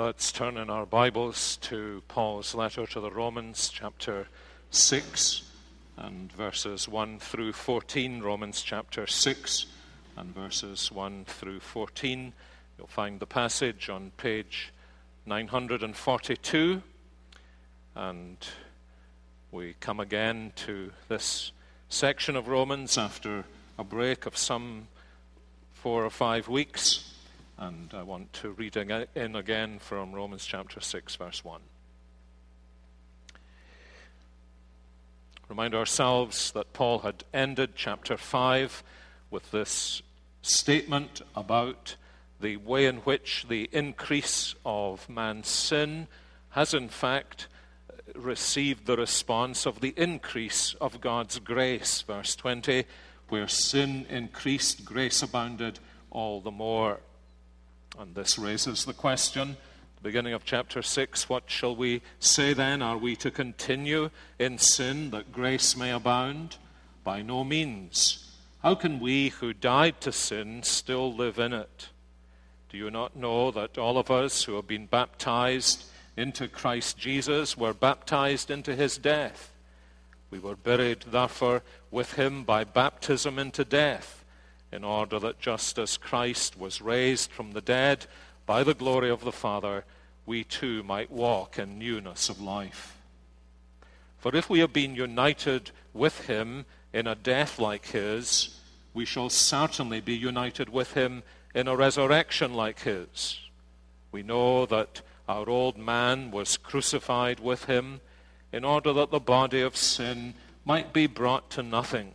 Let's turn in our Bibles to Paul's letter to the Romans, chapter 6, and verses 1 through 14. Romans chapter 6 and verses 1 through 14. You'll find the passage on page 942. And we come again to this section of Romans after a break of some four or five weeks. And I want to read in again from Romans chapter 6, verse 1. Remind ourselves that Paul had ended chapter 5 with this statement about the way in which the increase of man's sin has, in fact, uh, received the response of the increase of God's grace. Verse 20, where sin increased, grace abounded all the more. And this raises the question, beginning of chapter 6 what shall we say then? Are we to continue in sin that grace may abound? By no means. How can we who died to sin still live in it? Do you not know that all of us who have been baptized into Christ Jesus were baptized into his death? We were buried, therefore, with him by baptism into death in order that just as Christ was raised from the dead by the glory of the Father, we too might walk in newness of life. For if we have been united with him in a death like his, we shall certainly be united with him in a resurrection like his. We know that our old man was crucified with him in order that the body of sin might be brought to nothing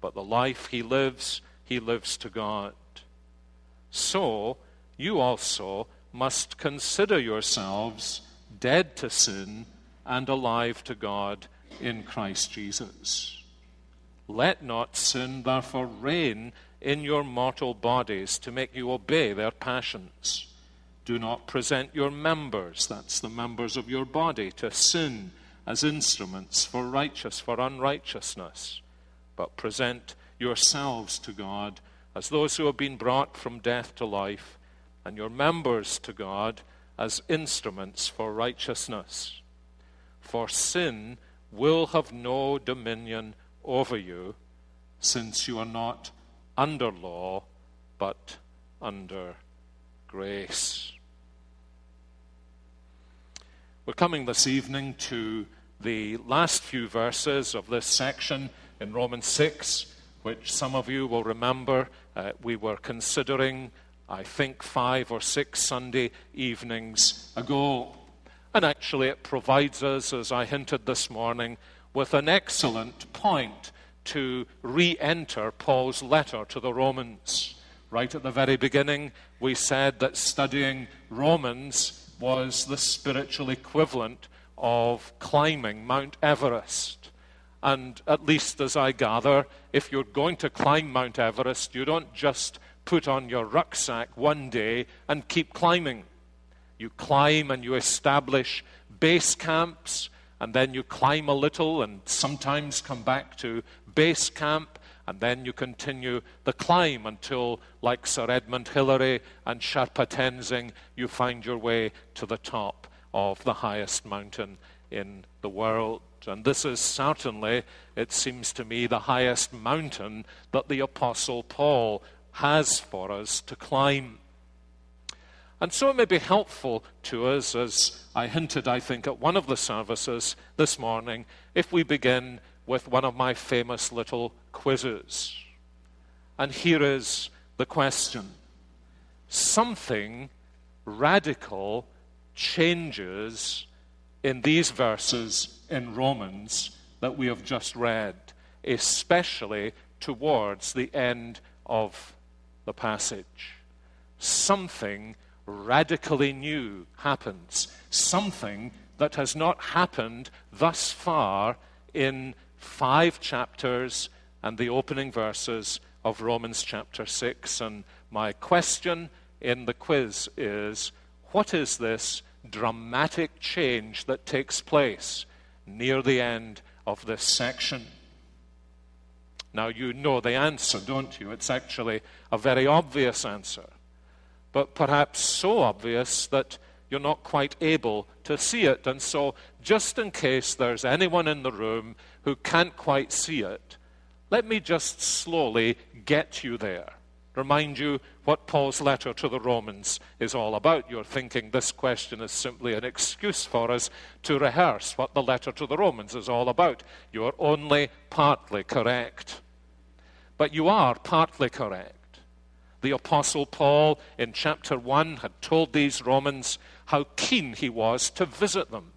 but the life he lives, he lives to God. So, you also must consider yourselves dead to sin and alive to God in Christ Jesus. Let not sin therefore reign in your mortal bodies to make you obey their passions. Do not present your members, that's the members of your body, to sin as instruments for righteous, for unrighteousness but present yourselves to God as those who have been brought from death to life, and your members to God as instruments for righteousness. For sin will have no dominion over you, since you are not under law, but under grace. We're coming this evening to the last few verses of this section in Romans 6, which some of you will remember uh, we were considering, I think, five or six Sunday evenings ago. And actually, it provides us, as I hinted this morning, with an excellent point to re enter Paul's letter to the Romans. Right at the very beginning, we said that studying Romans was the spiritual equivalent of climbing Mount Everest. And at least as I gather, if you're going to climb Mount Everest, you don't just put on your rucksack one day and keep climbing. You climb and you establish base camps, and then you climb a little and sometimes come back to base camp, and then you continue the climb until, like Sir Edmund Hillary and Sherpa Tenzing, you find your way to the top of the highest mountain in the world. And this is certainly, it seems to me, the highest mountain that the Apostle Paul has for us to climb. And so it may be helpful to us, as I hinted, I think, at one of the services this morning, if we begin with one of my famous little quizzes. And here is the question Something radical changes in these verses in Romans that we have just read, especially towards the end of the passage. Something radically new happens. Something that has not happened thus far in five chapters and the opening verses of Romans chapter 6. And my question in the quiz is what is this dramatic change that takes place near the end of this section? Now, you know the answer, don't you? It's actually a very obvious answer, but perhaps so obvious that you're not quite able to see it. And so, just in case there's anyone in the room who can't quite see it, let me just slowly get you there. Remind you what Paul's letter to the Romans is all about. You're thinking this question is simply an excuse for us to rehearse what the letter to the Romans is all about. You're only partly correct. But you are partly correct. The Apostle Paul in chapter 1 had told these Romans how keen he was to visit them.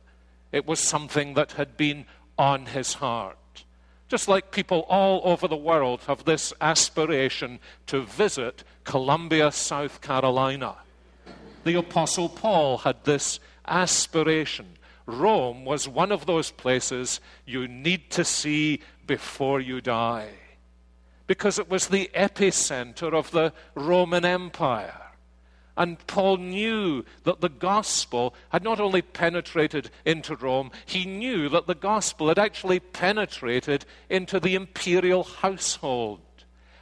It was something that had been on his heart. Just like people all over the world have this aspiration to visit Columbia, South Carolina. The Apostle Paul had this aspiration. Rome was one of those places you need to see before you die because it was the epicenter of the Roman Empire. And Paul knew that the gospel had not only penetrated into Rome, he knew that the gospel had actually penetrated into the imperial household.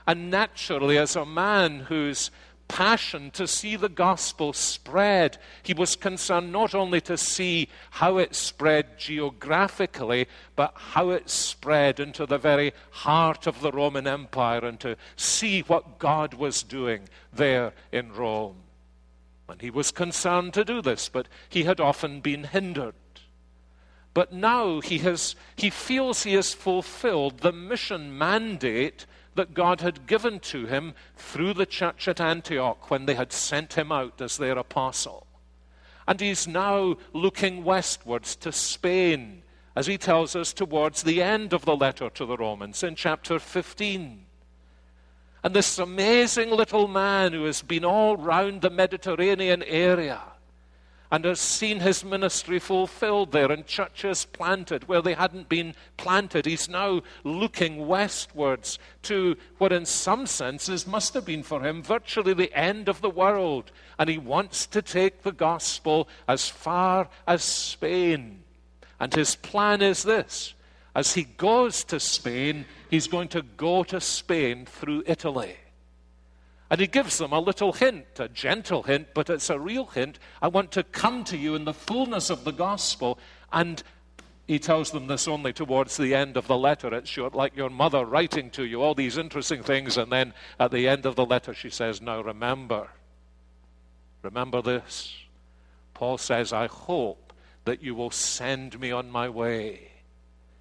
And naturally, as a man whose passion to see the gospel spread. He was concerned not only to see how it spread geographically, but how it spread into the very heart of the Roman Empire and to see what God was doing there in Rome. And he was concerned to do this, but he had often been hindered. But now he, has, he feels he has fulfilled the mission mandate that God had given to him through the church at Antioch when they had sent him out as their apostle. And he's now looking westwards to Spain, as he tells us towards the end of the letter to the Romans in chapter 15. And this amazing little man who has been all round the Mediterranean area and has seen his ministry fulfilled there and churches planted where they hadn't been planted. He's now looking westwards to what, in some senses, must have been for him virtually the end of the world. And he wants to take the gospel as far as Spain. And his plan is this as he goes to Spain, he's going to go to Spain through Italy. And he gives them a little hint, a gentle hint, but it's a real hint. I want to come to you in the fullness of the gospel. And he tells them this only towards the end of the letter. It's short, like your mother writing to you, all these interesting things. And then at the end of the letter, she says, Now remember, remember this. Paul says, I hope that you will send me on my way.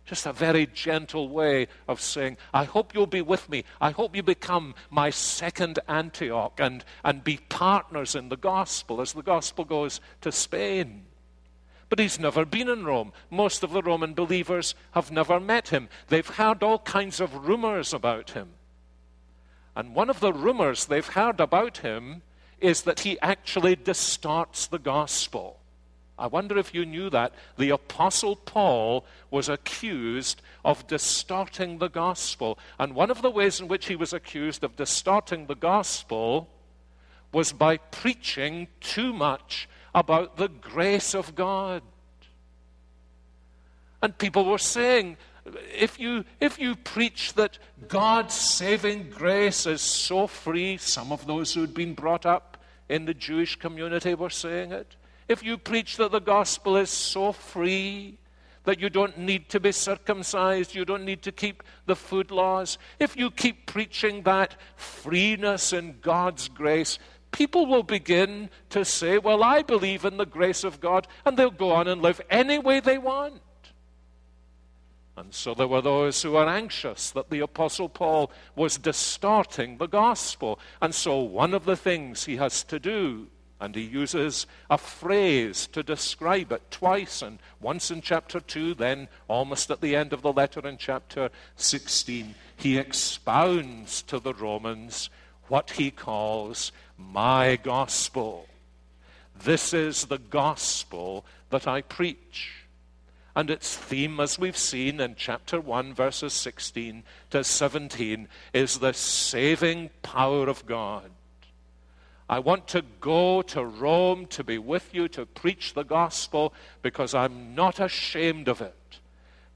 Just a very gentle way of saying, I hope you'll be with me. I hope you become my second Antioch and, and be partners in the gospel as the gospel goes to Spain. But he's never been in Rome. Most of the Roman believers have never met him. They've heard all kinds of rumors about him. And one of the rumors they've heard about him is that he actually distorts the gospel. I wonder if you knew that. The Apostle Paul was accused of distorting the gospel. And one of the ways in which he was accused of distorting the gospel was by preaching too much about the grace of God. And people were saying, if you, if you preach that God's saving grace is so free, some of those who'd been brought up in the Jewish community were saying it if you preach that the gospel is so free that you don't need to be circumcised, you don't need to keep the food laws, if you keep preaching that freeness in God's grace, people will begin to say, Well, I believe in the grace of God, and they'll go on and live any way they want. And so there were those who were anxious that the Apostle Paul was distorting the gospel. And so one of the things he has to do and he uses a phrase to describe it twice, and once in chapter 2, then almost at the end of the letter in chapter 16. He expounds to the Romans what he calls my gospel. This is the gospel that I preach. And its theme, as we've seen in chapter 1, verses 16 to 17, is the saving power of God. I want to go to Rome to be with you to preach the gospel because I'm not ashamed of it.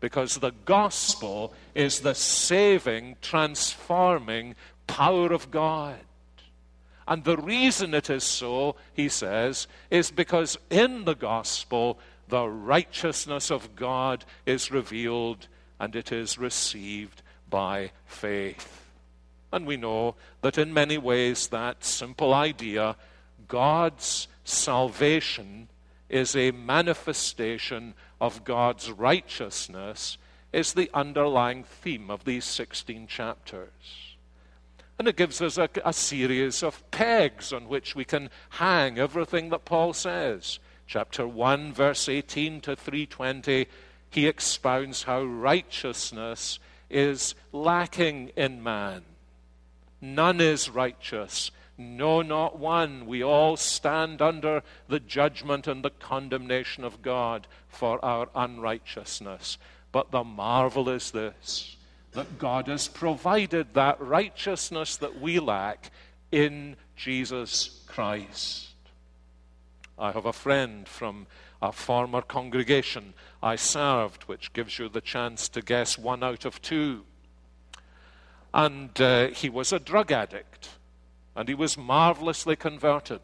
Because the gospel is the saving, transforming power of God. And the reason it is so, he says, is because in the gospel, the righteousness of God is revealed and it is received by faith. And we know that in many ways that simple idea, God's salvation is a manifestation of God's righteousness, is the underlying theme of these 16 chapters. And it gives us a, a, series of pegs on which we can hang everything that Paul says. Chapter 1, verse 18 to 320, he expounds how righteousness is lacking in man. None is righteous. No, not one. We all stand under the judgment and the condemnation of God for our unrighteousness. But the marvel is this that God has provided that righteousness that we lack in Jesus Christ. I have a friend from a former congregation I served, which gives you the chance to guess one out of two. And uh, he was a drug addict, and he was marvelously converted.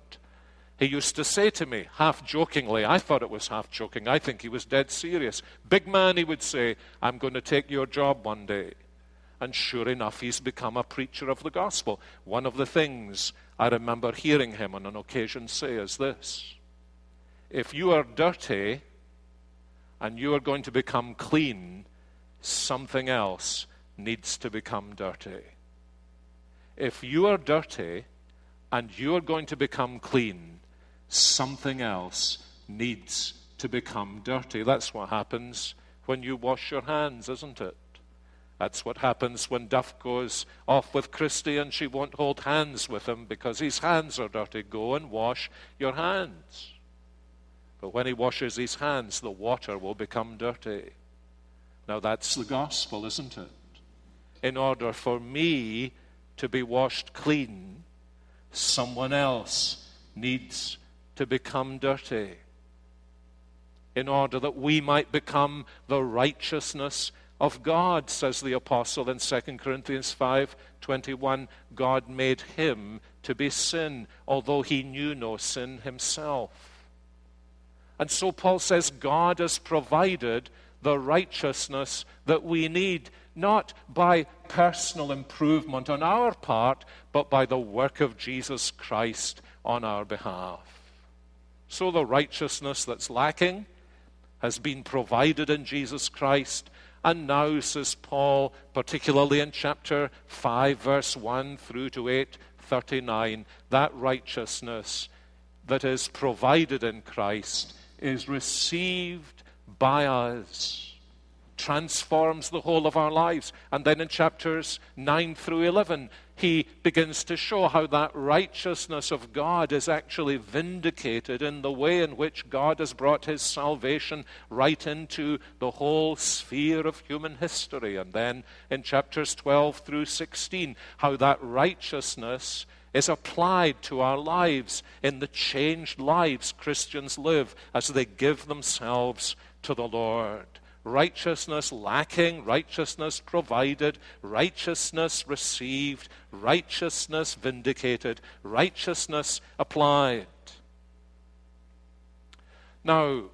He used to say to me, half jokingly, I thought it was half joking, I think he was dead serious. Big man, he would say, I'm going to take your job one day. And sure enough, he's become a preacher of the gospel. One of the things I remember hearing him on an occasion say is this If you are dirty and you are going to become clean, something else needs to become dirty. If you are dirty and you are going to become clean, something else needs to become dirty. That's what happens when you wash your hands, isn't it? That's what happens when Duff goes off with Christy and she won't hold hands with him because his hands are dirty. Go and wash your hands. But when he washes his hands, the water will become dirty. Now that's the gospel, isn't it? In order for me to be washed clean, someone else needs to become dirty in order that we might become the righteousness of God, says the apostle in 2 Corinthians 5:21. God made him to be sin, although he knew no sin himself. And so Paul says God has provided the righteousness that we need, not by personal improvement on our part, but by the work of Jesus Christ on our behalf. So the righteousness that's lacking has been provided in Jesus Christ. And now, says Paul, particularly in chapter 5, verse 1 through to 8, 39, that righteousness that is provided in Christ is received by us transforms the whole of our lives. And then in chapters 9 through 11, he begins to show how that righteousness of God is actually vindicated in the way in which God has brought his salvation right into the whole sphere of human history. And then in chapters 12 through 16, how that righteousness is applied to our lives in the changed lives Christians live as they give themselves to the Lord righteousness lacking, righteousness provided, righteousness received, righteousness vindicated, righteousness applied. Now,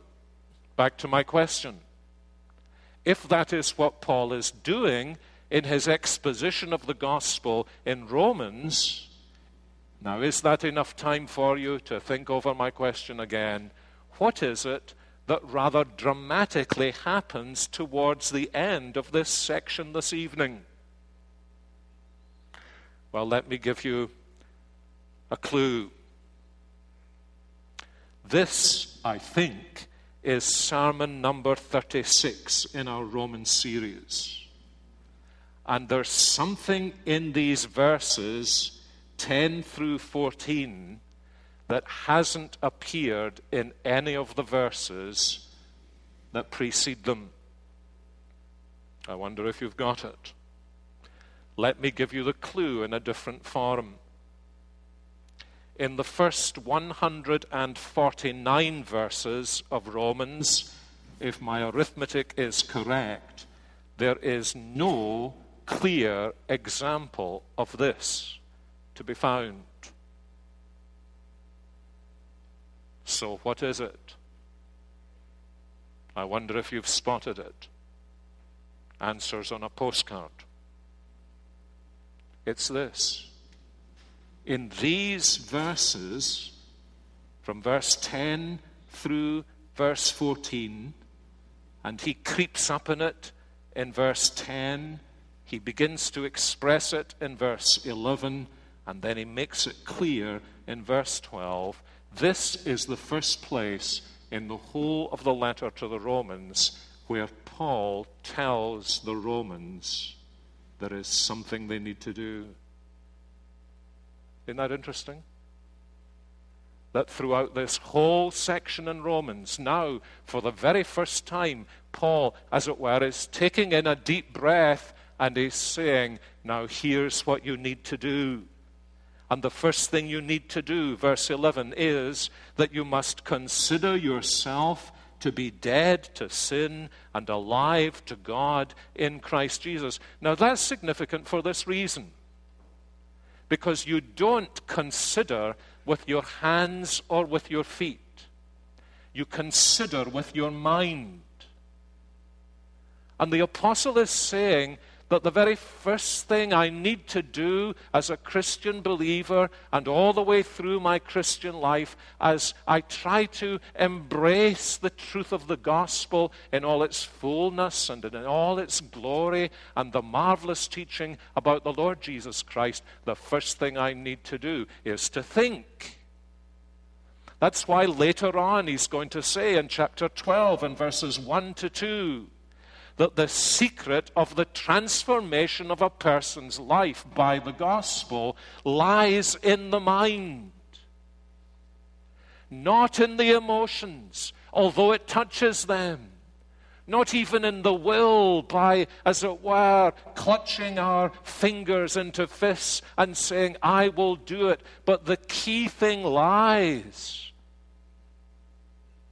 back to my question. If that is what Paul is doing in his exposition of the gospel in Romans, now is that enough time for you to think over my question again? What is it that rather dramatically happens towards the end of this section this evening. Well, let me give you a clue. This, I think, is sermon number 36 in our Roman series. And there's something in these verses 10 through 14 that hasn't appeared in any of the verses that precede them. I wonder if you've got it. Let me give you the clue in a different form. In the first 149 verses of Romans, if my arithmetic is correct, there is no clear example of this to be found. So, what is it? I wonder if you've spotted it. Answers on a postcard. It's this. In these verses, from verse 10 through verse 14, and he creeps up in it in verse 10, he begins to express it in verse 11, and then he makes it clear in verse 12. This is the first place in the whole of the letter to the Romans where Paul tells the Romans there is something they need to do. Isn't that interesting? That throughout this whole section in Romans, now, for the very first time, Paul, as it were, is taking in a deep breath and he's saying, Now here's what you need to do. And the first thing you need to do, verse 11, is that you must consider yourself to be dead to sin and alive to God in Christ Jesus. Now, that's significant for this reason. Because you don't consider with your hands or with your feet, you consider with your mind. And the apostle is saying that the very first thing I need to do as a Christian believer and all the way through my Christian life, as I try to embrace the truth of the gospel in all its fullness and in all its glory and the marvelous teaching about the Lord Jesus Christ, the first thing I need to do is to think. That's why later on he's going to say in chapter 12 and verses 1 to 2 that the secret of the transformation of a person's life by the gospel lies in the mind, not in the emotions, although it touches them. Not even in the will, by, as it were, clutching our fingers into fists and saying, I will do it. But the key thing lies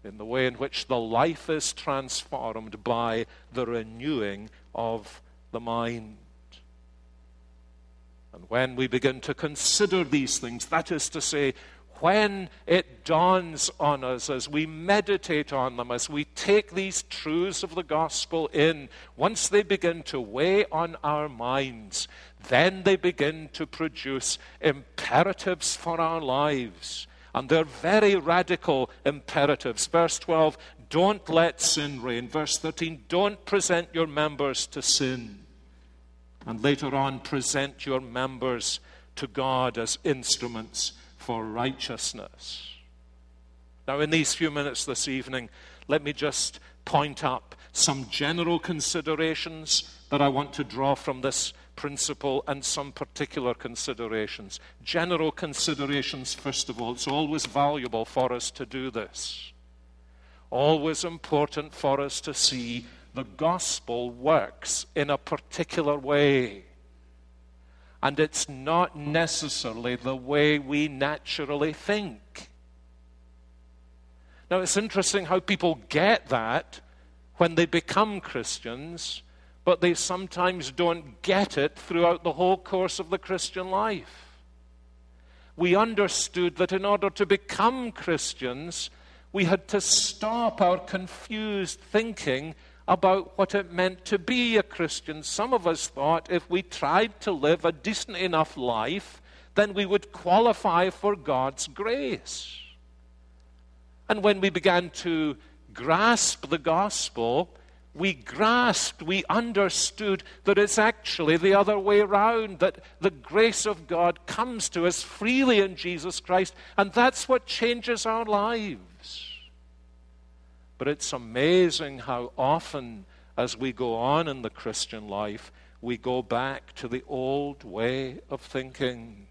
in the way in which the life is transformed by the renewing of the mind. And when we begin to consider these things, that is to say, when it dawns on us as we meditate on them, as we take these truths of the gospel in, once they begin to weigh on our minds, then they begin to produce imperatives for our lives and they're very radical imperatives. Verse 12, don't let sin reign. Verse 13, don't present your members to sin. And later on, present your members to God as instruments for righteousness. Now, in these few minutes this evening, let me just point up some general considerations that I want to draw from this principle and some particular considerations. General considerations, first of all. It's always valuable for us to do this. Always important for us to see the gospel works in a particular way. And it's not necessarily the way we naturally think. Now, it's interesting how people get that when they become Christians but they sometimes don't get it throughout the whole course of the Christian life. We understood that in order to become Christians, we had to stop our confused thinking about what it meant to be a Christian. Some of us thought if we tried to live a decent enough life, then we would qualify for God's grace. And when we began to grasp the gospel, we grasped, we understood that it's actually the other way around, that the grace of God comes to us freely in Jesus Christ, and that's what changes our lives. But it's amazing how often, as we go on in the Christian life, we go back to the old way of thinking.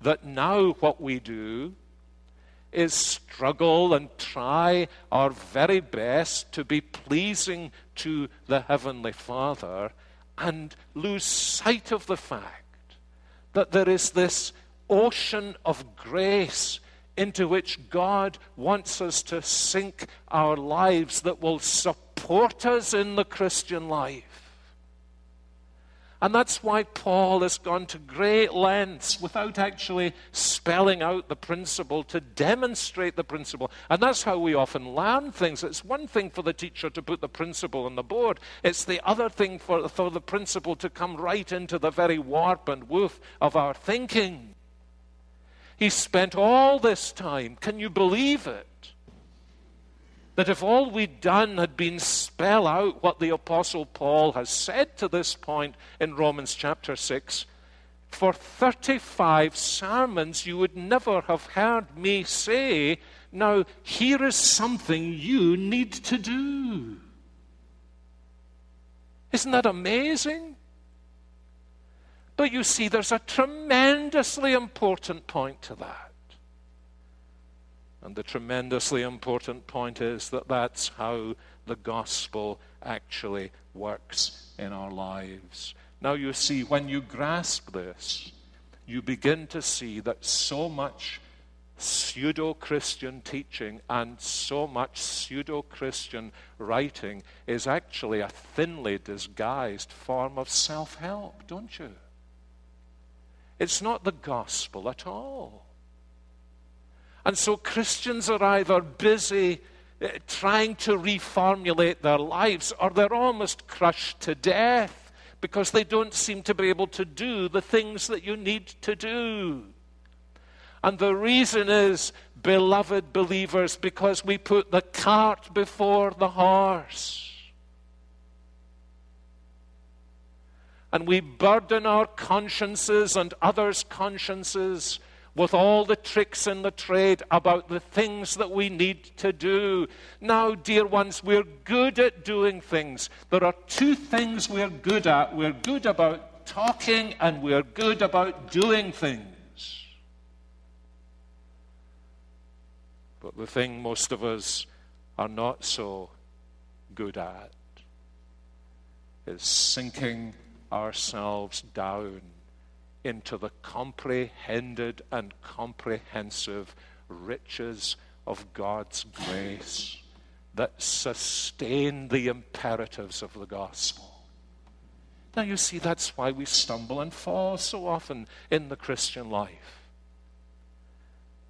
that now what we do is struggle and try our very best to be pleasing to the Heavenly Father and lose sight of the fact that there is this ocean of grace into which God wants us to sink our lives that will support us in the Christian life. And that's why Paul has gone to great lengths without actually spelling out the principle to demonstrate the principle. And that's how we often learn things. It's one thing for the teacher to put the principle on the board, it's the other thing for, for the principle to come right into the very warp and woof of our thinking. He spent all this time, can you believe it? That if all we'd done had been spell out what the Apostle Paul has said to this point in Romans chapter 6, for 35 sermons you would never have heard me say, Now, here is something you need to do. Isn't that amazing? But you see, there's a tremendously important point to that. And the tremendously important point is that that's how the gospel actually works in our lives. Now, you see, when you grasp this, you begin to see that so much pseudo Christian teaching and so much pseudo Christian writing is actually a thinly disguised form of self help, don't you? It's not the gospel at all. And so Christians are either busy uh, trying to reformulate their lives or they're almost crushed to death because they don't seem to be able to do the things that you need to do. And the reason is, beloved believers, because we put the cart before the horse. And we burden our consciences and others' consciences with all the tricks in the trade about the things that we need to do. Now, dear ones, we're good at doing things. There are two things we're good at we're good about talking, and we're good about doing things. But the thing most of us are not so good at is sinking ourselves down into the comprehended and comprehensive riches of God's grace that sustain the imperatives of the gospel. Now, you see, that's why we stumble and fall so often in the Christian life.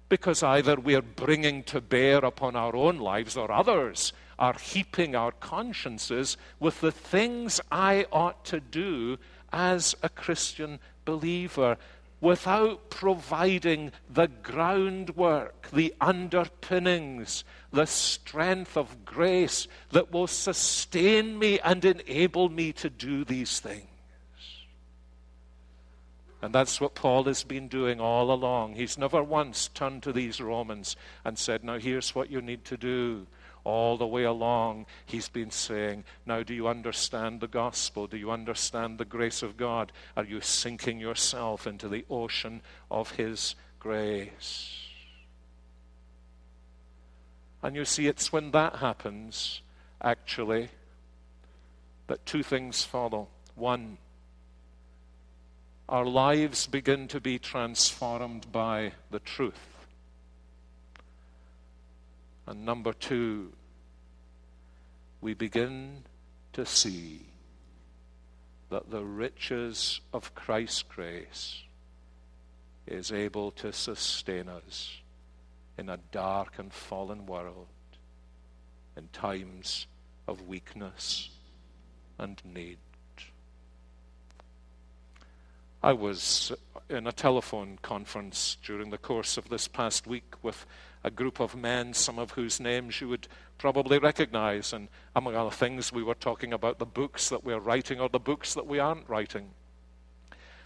Because either we are bringing to bear upon our own lives or others are heaping our consciences with the things I ought to do as a Christian believer without providing the groundwork, the underpinnings, the strength of grace that will sustain me and enable me to do these things. And that's what Paul has been doing all along. He's never once turned to these Romans and said, Now here's what you need to do all the way along, he's been saying, Now, do you understand the gospel? Do you understand the grace of God? Are you sinking yourself into the ocean of his grace? And you see, it's when that happens, actually, that two things follow. One, our lives begin to be transformed by the truth. And number two, we begin to see that the riches of Christ's grace is able to sustain us in a dark and fallen world in times of weakness and need. I was in a telephone conference during the course of this past week with a group of men, some of whose names you would probably recognize. And among other things, we were talking about the books that we're writing or the books that we aren't writing.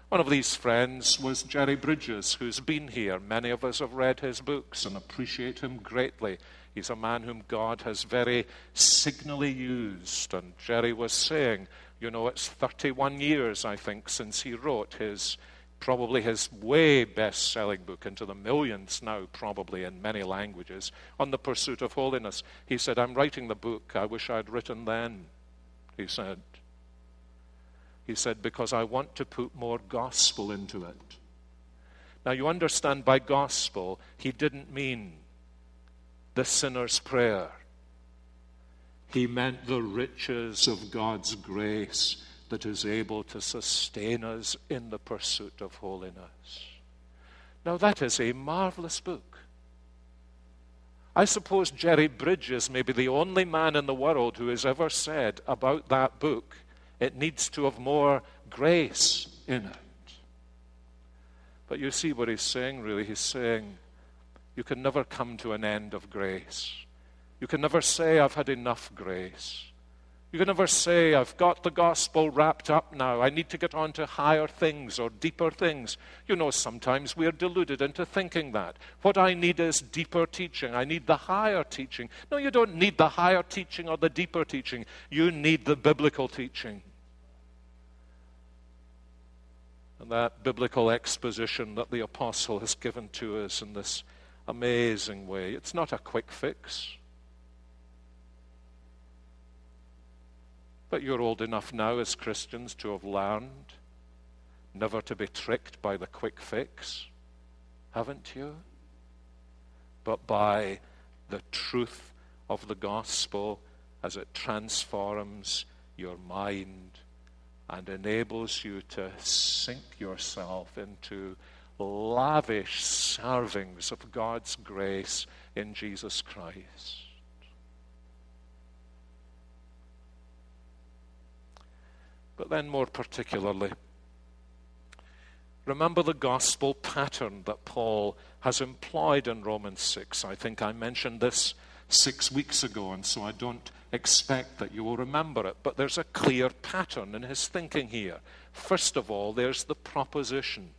One of these friends was Jerry Bridges, who's been here. Many of us have read his books and appreciate him greatly. He's a man whom God has very signally used. And Jerry was saying, you know, it's 31 years, I think, since he wrote his probably his way best selling book, into the millions now, probably in many languages, on the pursuit of holiness. He said, I'm writing the book I wish I'd written then, he said. He said, because I want to put more gospel into it. Now, you understand by gospel, he didn't mean the sinner's prayer. He meant the riches of God's grace that is able to sustain us in the pursuit of holiness. Now, that is a marvelous book. I suppose Jerry Bridges may be the only man in the world who has ever said about that book, it needs to have more grace in it. But you see what he's saying, really. He's saying, you can never come to an end of grace. You can never say, I've had enough grace. You can never say, I've got the gospel wrapped up now. I need to get on to higher things or deeper things. You know, sometimes we're deluded into thinking that. What I need is deeper teaching. I need the higher teaching. No, you don't need the higher teaching or the deeper teaching. You need the biblical teaching. And that biblical exposition that the apostle has given to us in this amazing way. It's not a quick fix. But you're old enough now as Christians to have learned never to be tricked by the quick fix, haven't you? But by the truth of the gospel as it transforms your mind and enables you to sink yourself into lavish servings of God's grace in Jesus Christ. But then, more particularly, remember the gospel pattern that Paul has employed in Romans 6. I think I mentioned this six weeks ago, and so I don't expect that you will remember it. But there's a clear pattern in his thinking here. First of all, there's the proposition.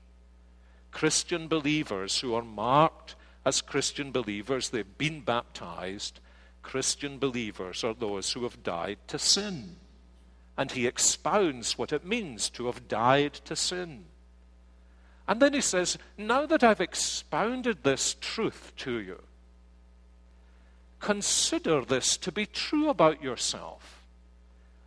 Christian believers who are marked as Christian believers, they've been baptized. Christian believers are those who have died to sin and he expounds what it means to have died to sin. And then he says, Now that I've expounded this truth to you, consider this to be true about yourself.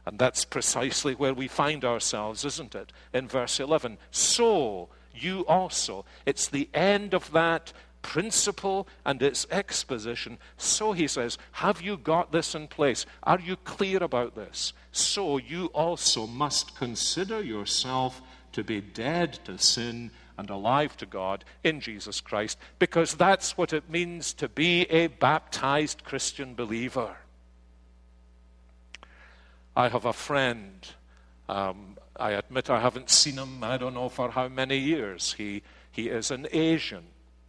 And that's precisely where we find ourselves, isn't it? In verse 11. So you also. It's the end of that principle and its exposition. So he says, Have you got this in place? Are you clear about this? So you also must consider yourself to be dead to sin and alive to God in Jesus Christ, because that's what it means to be a baptized Christian believer. I have a friend. Um, I admit I haven't seen him, I don't know for how many years. He, he is an Asian.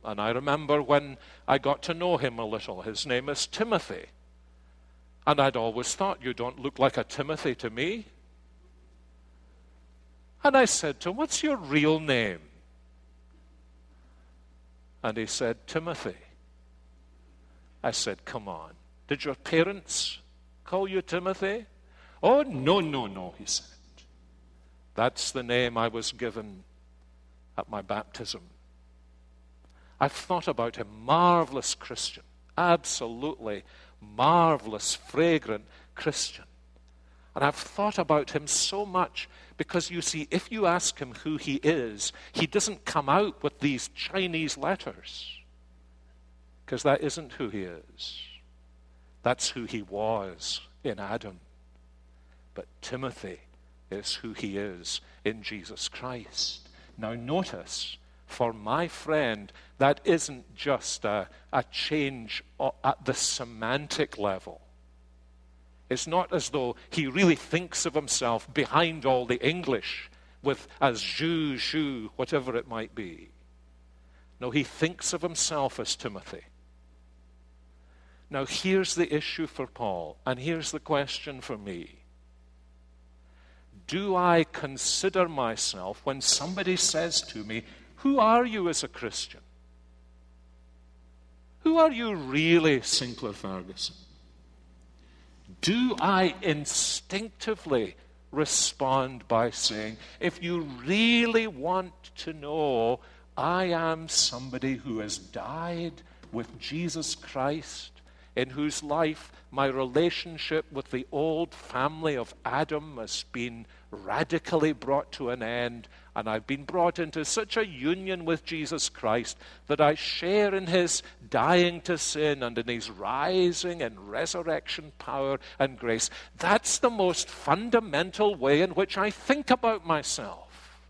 And I remember when I got to know him a little, his name is Timothy. And I'd always thought, You don't look like a Timothy to me. And I said to him, What's your real name? And he said, Timothy. I said, Come on. Did your parents call you Timothy? Oh, no, no, no, he said. That's the name I was given at my baptism. I've thought about him, marvelous Christian, absolutely marvelous, fragrant Christian. And I've thought about him so much because you see, if you ask him who he is, he doesn't come out with these Chinese letters. Because that isn't who he is. That's who he was in Adam. But Timothy is who he is in Jesus Christ. Now, notice for my friend, that isn't just a, a change at the semantic level. It's not as though he really thinks of himself behind all the English with as Jew, Jew, whatever it might be. No, he thinks of himself as Timothy. Now, here's the issue for Paul, and here's the question for me. Do I consider myself, when somebody says to me, who are you as a Christian? Who are you really, Sinclair Ferguson? Do I instinctively respond by saying, If you really want to know, I am somebody who has died with Jesus Christ, in whose life my relationship with the old family of Adam has been radically brought to an end, and I've been brought into such a union with Jesus Christ that I share in his dying to sin and in his rising and resurrection power and grace. That's the most fundamental way in which I think about myself.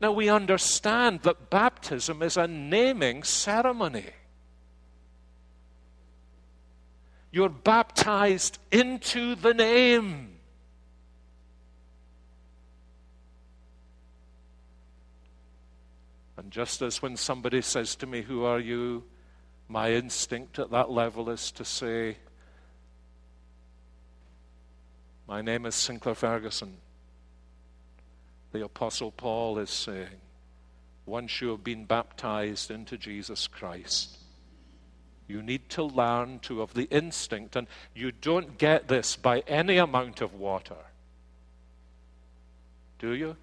Now, we understand that baptism is a naming ceremony. You're baptized into the name. And just as when somebody says to me, Who are you? my instinct at that level is to say, My name is Sinclair Ferguson. The Apostle Paul is saying, Once you have been baptized into Jesus Christ, you need to learn to have the instinct, and you don't get this by any amount of water. Do you?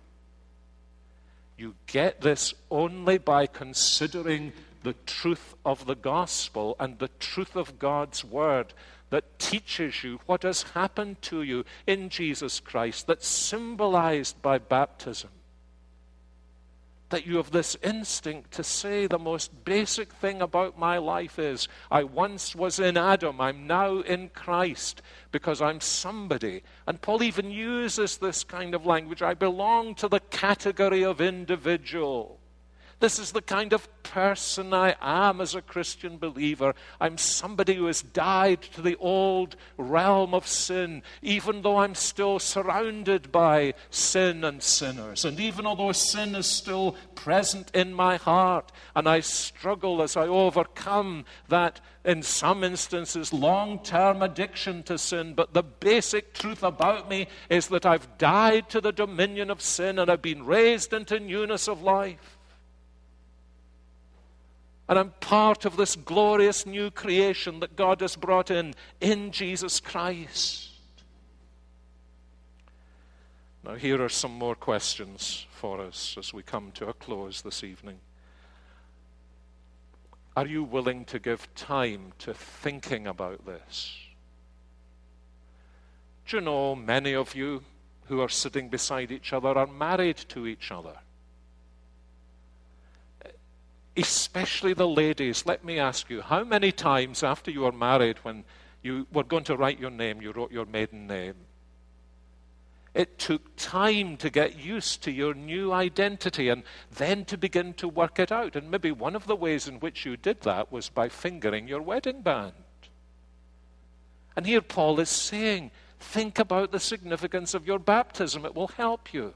You get this only by considering the truth of the gospel and the truth of God's word that teaches you what has happened to you in Jesus Christ, that's symbolized by baptism that you have this instinct to say the most basic thing about my life is I once was in Adam, I'm now in Christ because I'm somebody. And Paul even uses this kind of language I belong to the category of individual. This is the kind of person I am as a Christian believer. I'm somebody who has died to the old realm of sin, even though I'm still surrounded by sin and sinners. And even although sin is still present in my heart, and I struggle as I overcome that, in some instances, long term addiction to sin. But the basic truth about me is that I've died to the dominion of sin and I've been raised into newness of life. And I'm part of this glorious new creation that God has brought in in Jesus Christ. Now, here are some more questions for us as we come to a close this evening. Are you willing to give time to thinking about this? Do you know many of you who are sitting beside each other are married to each other? Especially the ladies, let me ask you, how many times after you were married, when you were going to write your name, you wrote your maiden name? It took time to get used to your new identity and then to begin to work it out. And maybe one of the ways in which you did that was by fingering your wedding band. And here Paul is saying, think about the significance of your baptism, it will help you.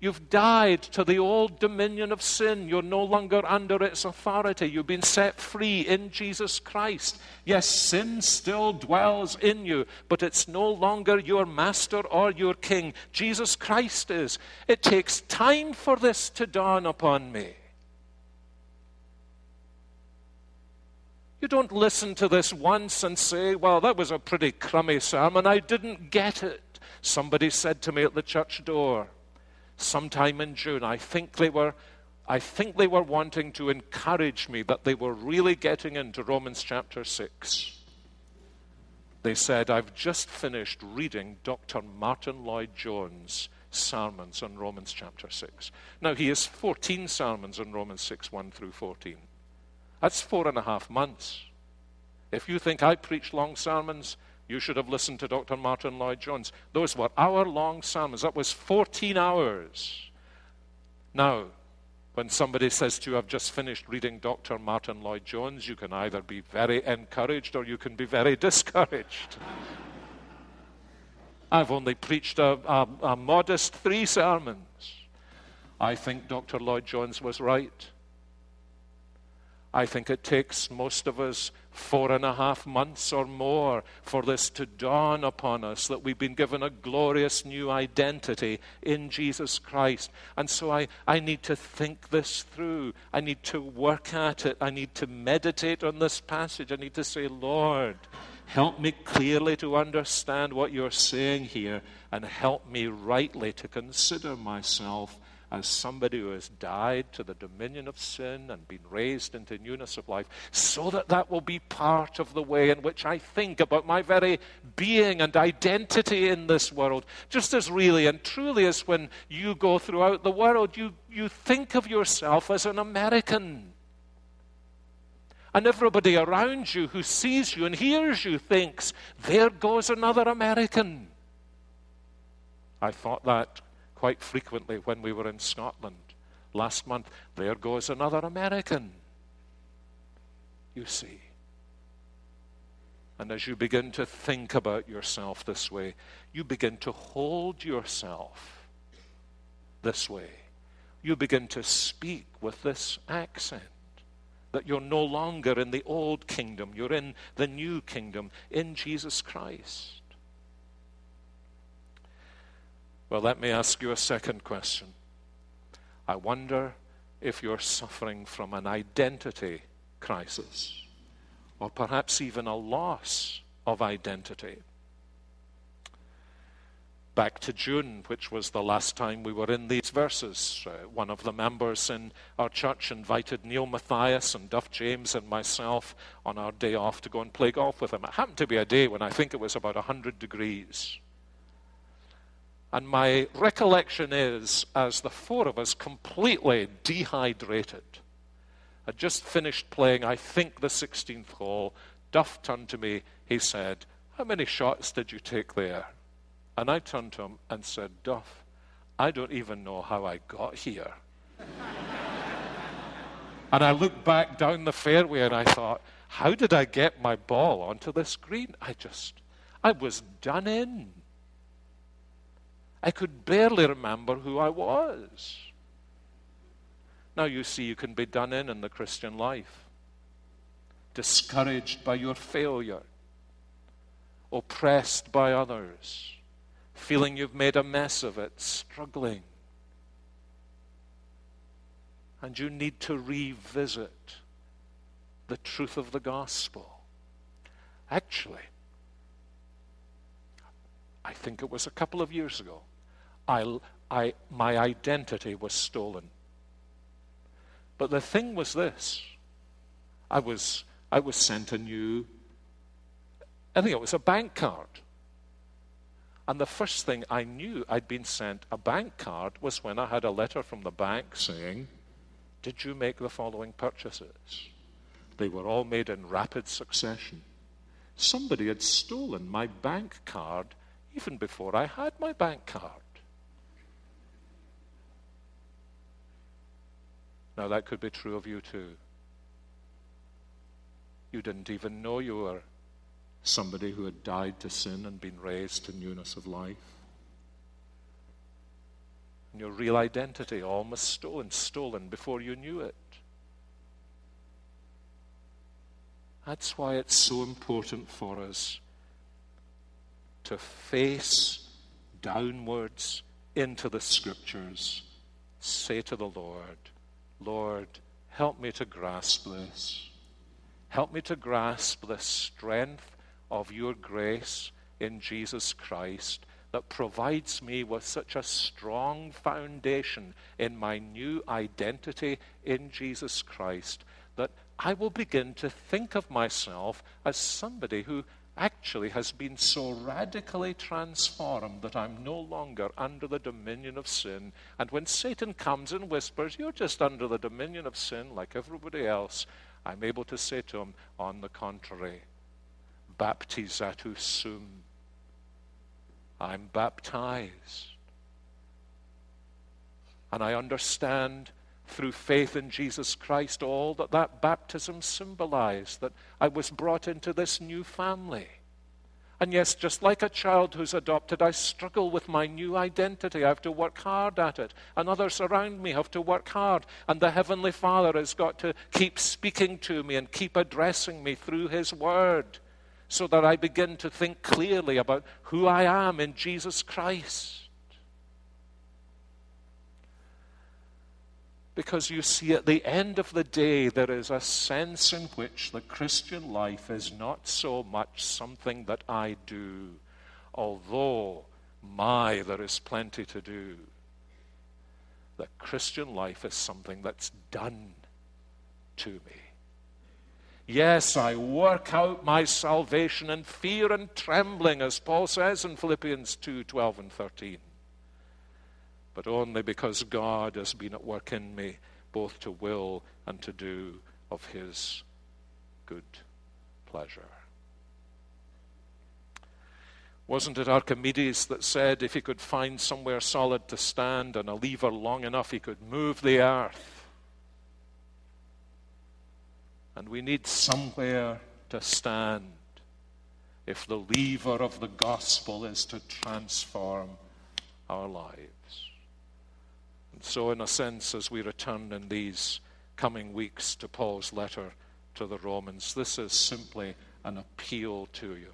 You've died to the old dominion of sin. You're no longer under its authority. You've been set free in Jesus Christ. Yes, sin still dwells in you, but it's no longer your master or your king. Jesus Christ is. It takes time for this to dawn upon me. You don't listen to this once and say, Well, that was a pretty crummy sermon. I didn't get it. Somebody said to me at the church door sometime in June. I think they were I think they were wanting to encourage me that they were really getting into Romans chapter 6. They said, I've just finished reading Dr. Martyn Lloyd Jones' sermons on Romans chapter 6. Now, he has 14 sermons on Romans 6, 1 through 14. That's four and a half months. If you think I preach long sermons, you should have listened to Dr. Martyn Lloyd Jones. Those were hour long sermons. That was 14 hours. Now, when somebody says to you, I've just finished reading Dr. Martyn Lloyd Jones, you can either be very encouraged or you can be very discouraged. I've only preached a, a, a modest three sermons. I think Dr. Lloyd Jones was right. I think it takes most of us four and a half months or more for this to dawn upon us that we've been given a glorious new identity in Jesus Christ. And so I, I need to think this through. I need to work at it. I need to meditate on this passage. I need to say, Lord, Help me clearly to understand what you're saying here, and help me rightly to consider myself as somebody who has died to the dominion of sin and been raised into newness of life, so that that will be part of the way in which I think about my very being and identity in this world. Just as really and truly as when you go throughout the world, you, you think of yourself as an American. And everybody around you who sees you and hears you thinks, there goes another American. I thought that quite frequently when we were in Scotland last month. There goes another American. You see. And as you begin to think about yourself this way, you begin to hold yourself this way. You begin to speak with this accent that you're no longer in the old kingdom, you're in the new kingdom in Jesus Christ. Well, let me ask you a second question. I wonder if you're suffering from an identity crisis, or perhaps even a loss of identity. Back to June, which was the last time we were in these verses, uh, one of the members in our church invited Neil Matthias and Duff James and myself on our day off to go and play golf with him. It happened to be a day when I think it was about 100 degrees. And my recollection is, as the four of us completely dehydrated, had just finished playing, I think, the 16th hole, Duff turned to me. He said, How many shots did you take there? And I turned to him and said, Duff, I don't even know how I got here. and I looked back down the fairway and I thought, How did I get my ball onto this green? I just, I was done in. I could barely remember who I was. Now you see, you can be done in in the Christian life, discouraged by your failure, oppressed by others, feeling you've made a mess of it, struggling. And you need to revisit the truth of the gospel. Actually, I think it was a couple of years ago, I, I, my identity was stolen. But the thing was this I was, I was sent a new, I think it was a bank card. And the first thing I knew I'd been sent a bank card was when I had a letter from the bank saying, Did you make the following purchases? They were all made in rapid succession. Somebody had stolen my bank card even before I had my bank card. Now, that could be true of you too. You didn't even know you were somebody who had died to sin and been raised to newness of life. And your real identity almost stolen, stolen before you knew it. That's why it's so important for us to face downwards into the scriptures. Say to the Lord, Lord, help me to grasp this. Help me to grasp the strength of your grace in Jesus Christ that provides me with such a strong foundation in my new identity in Jesus Christ that I will begin to think of myself as somebody who actually has been so radically transformed that I'm no longer under the dominion of sin. And when Satan comes and whispers, You're just under the dominion of sin like everybody else, I'm able to say to him, On the contrary, baptizatus sum. I'm baptized. And I understand through faith in Jesus Christ all that that baptism symbolized, that I was brought into this new family. And yes, just like a child who's adopted, I struggle with my new identity. I have to work hard at it. And others around me have to work hard. And the Heavenly Father has got to keep speaking to me and keep addressing me through His Word so that I begin to think clearly about who I am in Jesus Christ. Because you see, at the end of the day, there is a sense in which the Christian life is not so much something that I do, although, my, there is plenty to do. The Christian life is something that's done to me. Yes, I work out my salvation in fear and trembling, as Paul says in Philippians 2 12 and 13 but only because God has been at work in me, both to will and to do of His good pleasure. Wasn't it Archimedes that said if he could find somewhere solid to stand and a lever long enough, he could move the earth? And we need somewhere to stand if the lever of the gospel is to transform our lives. So, in a sense, as we return in these coming weeks to Paul's letter to the Romans, this is simply an appeal to you.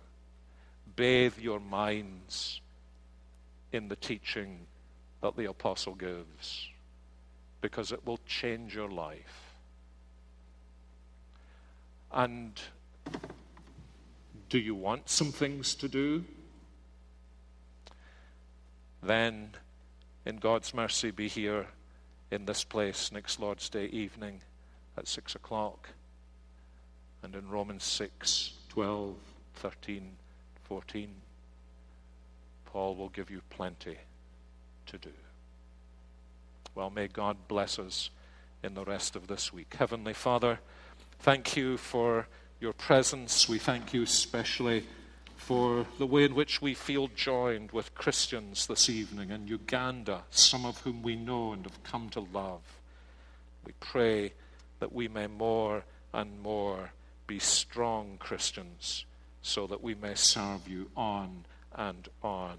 Bathe your minds in the teaching that the apostle gives, because it will change your life. And do you want some things to do? Then in God's mercy, be here in this place next Lord's Day evening at 6 o'clock. And in Romans 6 12, 13, 14, Paul will give you plenty to do. Well, may God bless us in the rest of this week. Heavenly Father, thank you for your presence. We thank you especially for the way in which we feel joined with Christians this evening in Uganda, some of whom we know and have come to love. We pray that we may more and more be strong Christians so that we may serve you on and on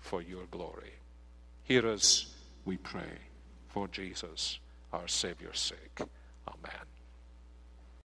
for your glory. Hear us, we pray, for Jesus, our Saviour's sake. Amen.